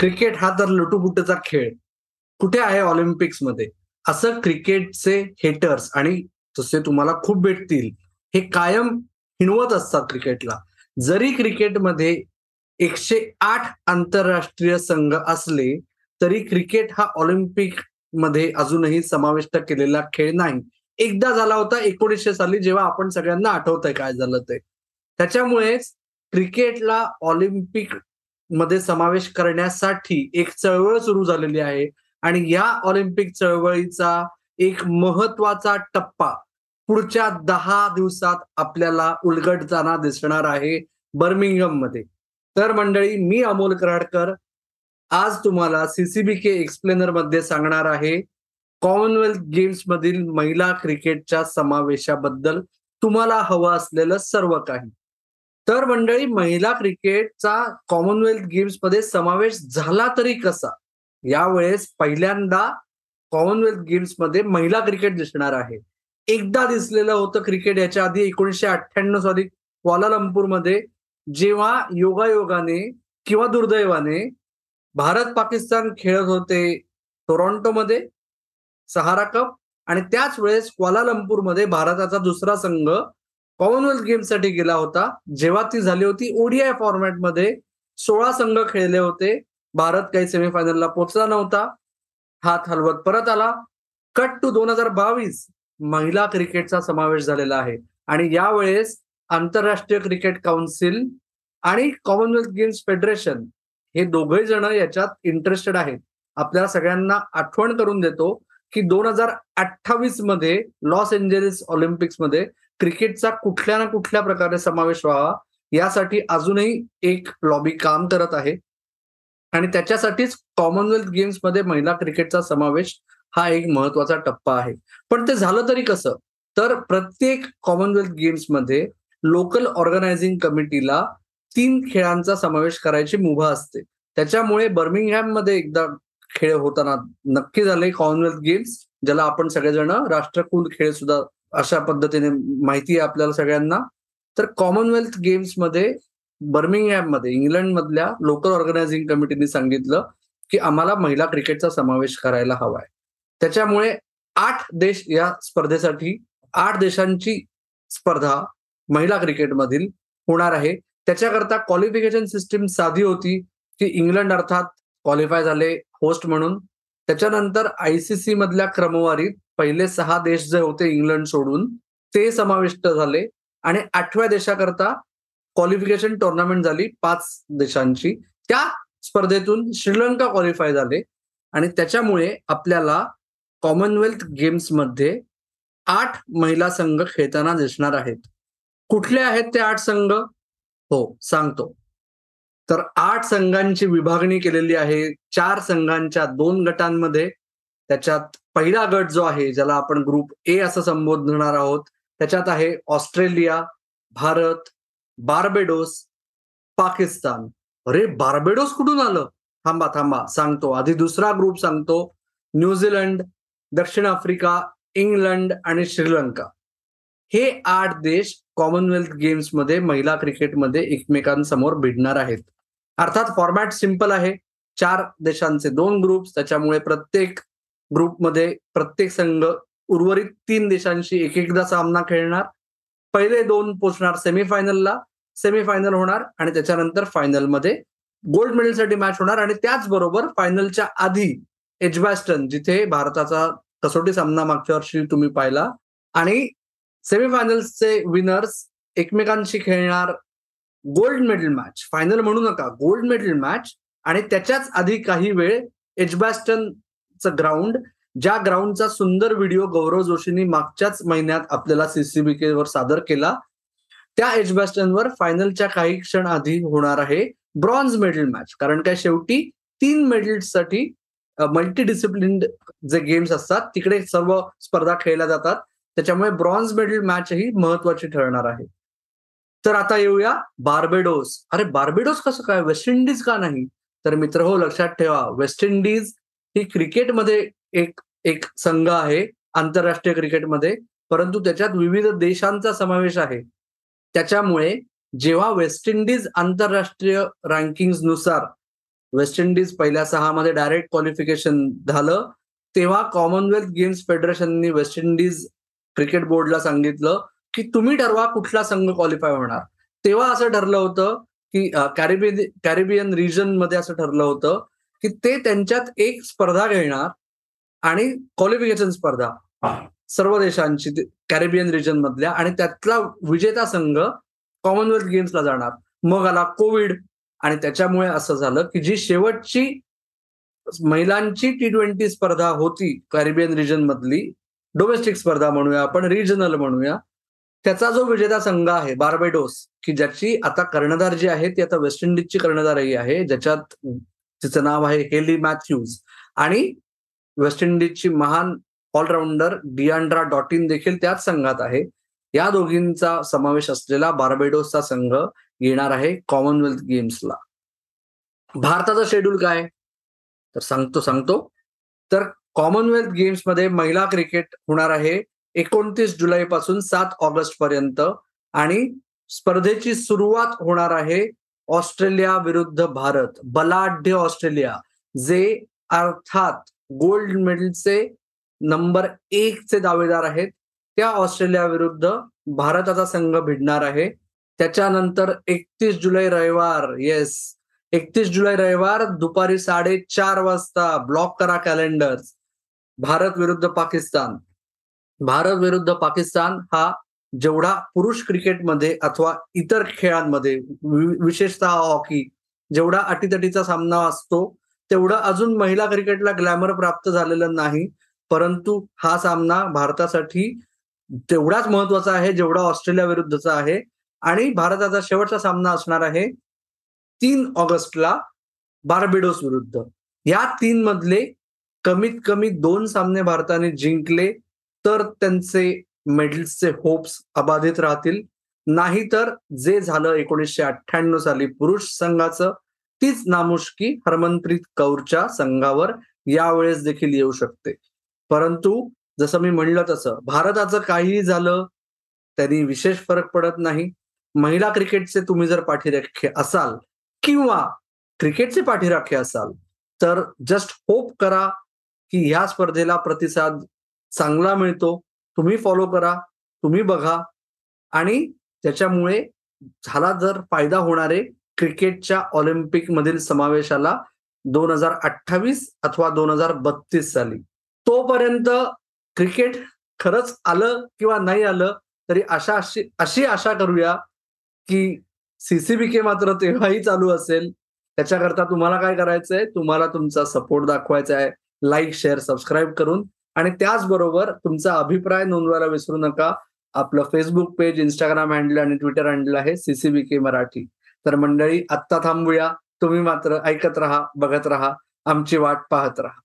Cricket हा तर लुटूपुटचा खेळ. कुठे आहे ऑलिम्पिक्समध्ये असं क्रिकेटचे हेटर्स आणि तसे तुम्हाला खूप भेटतील हे कायम हिणवत असतात क्रिकेटला. जरी क्रिकेटमध्ये एकशे आठ आंतरराष्ट्रीय संघ असले तरी क्रिकेट हा ऑलिम्पिकमध्ये अजूनही समाविष्ट केलेला खेळ नाही. एकदा झाला होता एकोणीसशे साली जेव्हा आपण सगळ्यांना आठवतंय काय झालं ते. त्याच्यामुळेच क्रिकेटला ऑलिम्पिक मध्ये समावेश करण्यासाठी एक चळवळ सुरू झालेली आहे. आणि या ऑलिम्पिक चळवळीचा एक महत्त्वाचा टप्पा पुढच्या दहा दिवसात आपल्याला उलगडताना दिसणार आहे बर्मिंगममध्ये तर मंडळी मी अमोल कराडकर आज तुम्हाला सीसीबी के एक्सप्लेनरमध्ये सांगणार आहे. कॉमनवेल्थ गेम्स मधील महिला क्रिकेटच्या समावेशाबद्दल तुम्हाला हवं असलेलं सर्व काही. तर मंडळी महिला क्रिकेटचा कॉमनवेल्थ गेम्समध्ये समावेश झाला तरी कसा? यावेळेस पहिल्यांदा कॉमनवेल्थ गेम्समध्ये महिला क्रिकेट दिसणार आहे. एकदा दिसलेलं होतं क्रिकेट याच्या आधी एकोणीसशे अठ्ठ्याण्णव साली मध्ये जेव्हा योगायोगाने किंवा दुर्दैवाने भारत पाकिस्तान खेळत होते टोरॉन्टोमध्ये सहारा कप आणि त्याच वेळेस मध्ये भारताचा दुसरा संघ कॉमनवेल्थ गेम्ससाठी गेला होता. जेव्हा ती झाली होती ओडीआय फॉर्मॅटमध्ये सोळा संघ खेळले होते. भारत काही सेमीफायनलला पोहोचला नव्हता. हात हलवत परत आला. कट टू दोन हजार बावीस महिला क्रिकेटचा समावेश झालेला आहे. आणि यावेळेस आंतरराष्ट्रीय क्रिकेट काउन्सिल आणि कॉमनवेल्थ गेम्स फेडरेशन हे दोघे जण याच्यात इंटरेस्टेड आहेत. आपल्याला सगळ्यांना आठवण करून देतो की दोन हजार अठ्ठावीसमध्ये लॉस एंजेलिस ऑलिम्पिक्समध्ये क्रिकेटचा कुठल्या ना कुठल्या प्रकारे समावेश व्हावा यासाठी अजूनही एक लॉबी काम करत आहे. आणि त्याच्यासाठीच कॉमनवेल्थ गेम्समध्ये महिला क्रिकेटचा समावेश हा एक महत्त्वाचा टप्पा आहे. पण ते झालं तरी कसं? तर प्रत्येक कॉमनवेल्थ गेम्समध्ये लोकल ऑर्गनायझिंग कमिटीला तीन खेळांचा समावेश करायची मुभा असते. त्याच्यामुळे बर्मिंगहॅममध्ये एकदा खेळ होताना नक्की झाले कॉमनवेल्थ गेम्स ज्याला आपण सगळेजण राष्ट्रकुल खेळ सुद्धा अशा पद्धतीने माहिती आहे आपल्याला सगळ्यांना. तर कॉमनवेल्थ गेम्समध्ये बर्मिंगहॅममध्ये इंग्लंड मधल्या लोकल ऑर्गनायझिंग कमिटीने सांगितलं की आम्हाला महिला क्रिकेटचा समावेश करायला हवा आहे त्याच्यामुळे आठ देश या स्पर्धेसाठी आठ देशांची स्पर्धा महिला क्रिकेटमधील होणार आहे. त्याच्याकरता क्वालिफिकेशन सिस्टीम साधी होती की इंग्लंड अर्थात क्वालिफाय झाले होस्ट म्हणून. त्याच्यानंतर आयसीसी मधल्या क्रमवारीत पहिले सहा देश जे होते इंग्लंड सोडून ते समाविष्ट झाले. आणि आठव्या देशाकरता क्वालिफिकेशन टुर्नामेंट झाली पाच देशांची. त्या स्पर्धेतून श्रीलंका क्वालिफाय झाले. आणि त्याच्यामुळे आपल्याला कॉमनवेल्थ गेम्समध्ये आठ महिला संघ खेळताना दिसणार आहेत. कुठले आहेत ते आठ संघ? हो सांगतो. तर आठ संघांची विभागणी केलेली आहे. चार संघांच्या दोन गटांमध्ये त्याच्यात पहिला गट जो आहे ज्याला आपण ग्रुप ए असं संबोधणार आहोत त्याच्यात आहे ऑस्ट्रेलिया भारत बार्बेडोस पाकिस्तान. अरे बार्बेडोस कुठून आलं? थांबा थांबा सांगतो. आधी दुसरा ग्रुप सांगतो. न्यूझीलंड दक्षिण आफ्रिका इंग्लंड आणि श्रीलंका. हे आठ देश कॉमनवेल्थ गेम्समध्ये महिला क्रिकेटमध्ये एकमेकांसमोर भिडणार आहेत. अर्थात फॉर्मॅट सिंपल आहे. चार देशांचे दोन ग्रुप त्याच्यामुळे प्रत्येक ग्रुपमध्ये प्रत्येक संघ उर्वरित तीन देशांशी एक एकदा सामना खेळणार. पहिले दोन पोचणार सेमीफायनलला सेमीफायनल होणार आणि त्याच्यानंतर फायनलमध्ये गोल्ड मेडलसाठी मॅच होणार आणि त्याचबरोबर फायनलच्या आधी एजबॅस्टन जिथे भारताचा कसोटी सामना मागच्या वर्षी तुम्ही पाहिला. आणि सेमीफायनल्सचे विनर्स एकमेकांशी खेळणार गोल्ड मेडल मॅच फायनल म्हणू नका गोल्ड मेडल मॅच आणि त्याच्याच आधी काही वेळ एजबॅस्टनचं ग्राउंड ज्या ग्राउंडचा सुंदर व्हिडिओ गौरव जोशींनी मागच्याच महिन्यात आपल्याला सीसीबीके वर सादर केला त्या एजबॅस्टनवर फायनलच्या काही क्षण आधी होणार आहे ब्रॉन्झ मेडल मॅच. कारण काय शेवटी तीन मेडल्ससाठी मल्टी डिसिप्लिन जे गेम्स असतात तिकडे सर्व स्पर्धा खेळल्या जातात. त्याच्यामुळे ब्रॉन्झ मेडल मॅच ही महत्वाची ठरणार आहे. तर आता येऊया बार्बेडोस. अरे बार्बेडोस कसं काय? वेस्ट इंडिज का नाही? तर मित्र हो लक्षात ठेवा. वेस्ट इंडिज ही क्रिकेटमध्ये एक एक संघ आहे आंतरराष्ट्रीय क्रिकेटमध्ये. परंतु त्याच्यात विविध देशांचा समावेश आहे. त्याच्यामुळे जेव्हा वेस्ट इंडिज आंतरराष्ट्रीय रँकिंगनुसार वेस्ट इंडिज पहिल्या सहामध्ये डायरेक्ट क्वालिफिकेशन झालं तेव्हा कॉमनवेल्थ गेम्स फेडरेशननी वेस्ट इंडिज क्रिकेट बोर्डला सांगितलं की तुम्ही ठरवा कुठला संघ क्वालिफाय होणार. तेव्हा असं ठरलं होतं की कॅरिबियन कॅरिबियन रिजनमध्ये असं ठरलं होतं की ते त्यांच्यात एक स्पर्धा घेणार आणि क्वालिफिकेशन स्पर्धा. सर्व देशांची कॅरेबियन रिजन मधल्या आणि त्यातला विजेता संघ कॉमनवेल्थ गेम्सला जाणार. मग आला कोविड आणि त्याच्यामुळे असं झालं की जी शेवटची महिलांची टी ट्वेंटी स्पर्धा होती कॅरिबियन रिजन मधली डोमेस्टिक स्पर्धा म्हणूया आपण रिजनल म्हणूया त्याचा जो विजेता संघ आहे बार्बेडोस की ज्याची आता कर्णधार जी आहे ती आता वेस्ट इंडिजची कर्णधारही आहे ज्याच्यात तिचं नाव आहे हेली मॅथ्यूज. आणि वेस्ट इंडिजची महान ऑलराऊंडर डियांड्रा डॉटिन देखील त्याच संघात आहे. या दोघींचा समावेश असलेला बार्बेडोसचा संघ येणार आहे कॉमनवेल्थ गेम्सला भारताचं शेड्यूल काय तर सांगतो सांगतो. तर कॉमनवेल्थ गेम्समध्ये महिला क्रिकेट होणार आहे एकोणतीस जुलै पासून सात ऑगस्ट पर्यंत आणि स्पर्धेची सुरुवात होणार आहे ऑस्ट्रेलिया विरुद्ध भारत बलाढ्य ऑस्ट्रेलिया जे अर्थात गोल्ड मेडलचे नंबर एक चे दावेदार आहेत. त्या ऑस्ट्रेलिया विरुद्ध भारताचा संघ भिडणार आहे. त्याच्यानंतर एकतीस जुलै रविवार येस एकतीस जुलै रविवार दुपारी साडेचार वाजता ब्लॉक करा कॅलेंडर भारत विरुद्ध पाकिस्तान. भारत विरुद्ध पाकिस्तान हा जेवढा पुरुष क्रिकेटमध्ये अथवा इतर खेळांमध्ये विशेषतः हॉकी जेवढा अटीतटीचा सामना असतो तेवढं अजून महिला क्रिकेटला ग्लॅमर प्राप्त झालेलं नाही. परंतु हा सामना भारतासाठी तेवढाच महत्त्वाचा आहे जेवढा ऑस्ट्रेलिया विरुद्धचा आहे. आणि भारताचा शेवटचा सामना असणार आहे तीन ऑगस्टला बार्बेडोस विरुद्ध. या तीन मधले कमीत कमी दोन सामने भारताने जिंकले. तर त्यांचे मेडल्सचे होप्स अबाधित राहतील. नाहीतर जे झालं एकोणीसशे अठ्ठ्याण्णव साली पुरुष संघाचं तीच नामुष्की हरमनप्रीत कौरच्या संघावर यावेळेस देखील येऊ शकते. परंतु जसं मी म्हणलं तसं भारताचं काहीही झालं त्यांनी विशेष फरक पडत नाही. महिला क्रिकेटचे तुम्ही जर पाठीराखे असाल किंवा क्रिकेटचे पाठीराखे असाल तर जस्ट होप करा की ह्या स्पर्धेला प्रतिसाद चांगला मिळतो. तुम्ही फॉलो करा तुम्ही बघा. आणि त्याच्यामुळे झाला जर फायदा होणारे क्रिकेटच्या ऑलिम्पिक मधील समावेशाला दोन हजार अठ्ठावीस अथवा दोन हजार बत्तीस साली. तोपर्यंत क्रिकेट खरंच आलं किंवा नाही आलं तरी अशा अशी अशी आशा करूया की सीसीबीके मात्र तेव्हाही चालू असेल. त्याच्याकरता तुम्हाला काय करायचंय? तुम्हाला तुमचा सपोर्ट दाखवायचा आहे. लाईक शेअर सबस्क्राईब करून आणि त्याचबरोबर तुमचा अभिप्राय नोंदवायला विसरू नका. आपलं फेसबुक पेज इंस्टाग्राम हँडल आणि ट्विटर हँडल आहे सीसीबीके मराठी. तर मंडळी आत्ता थांबूया. तुम्ही मात्र ऐकत राहा बघत राहा. आमची वाट पाहत राहा.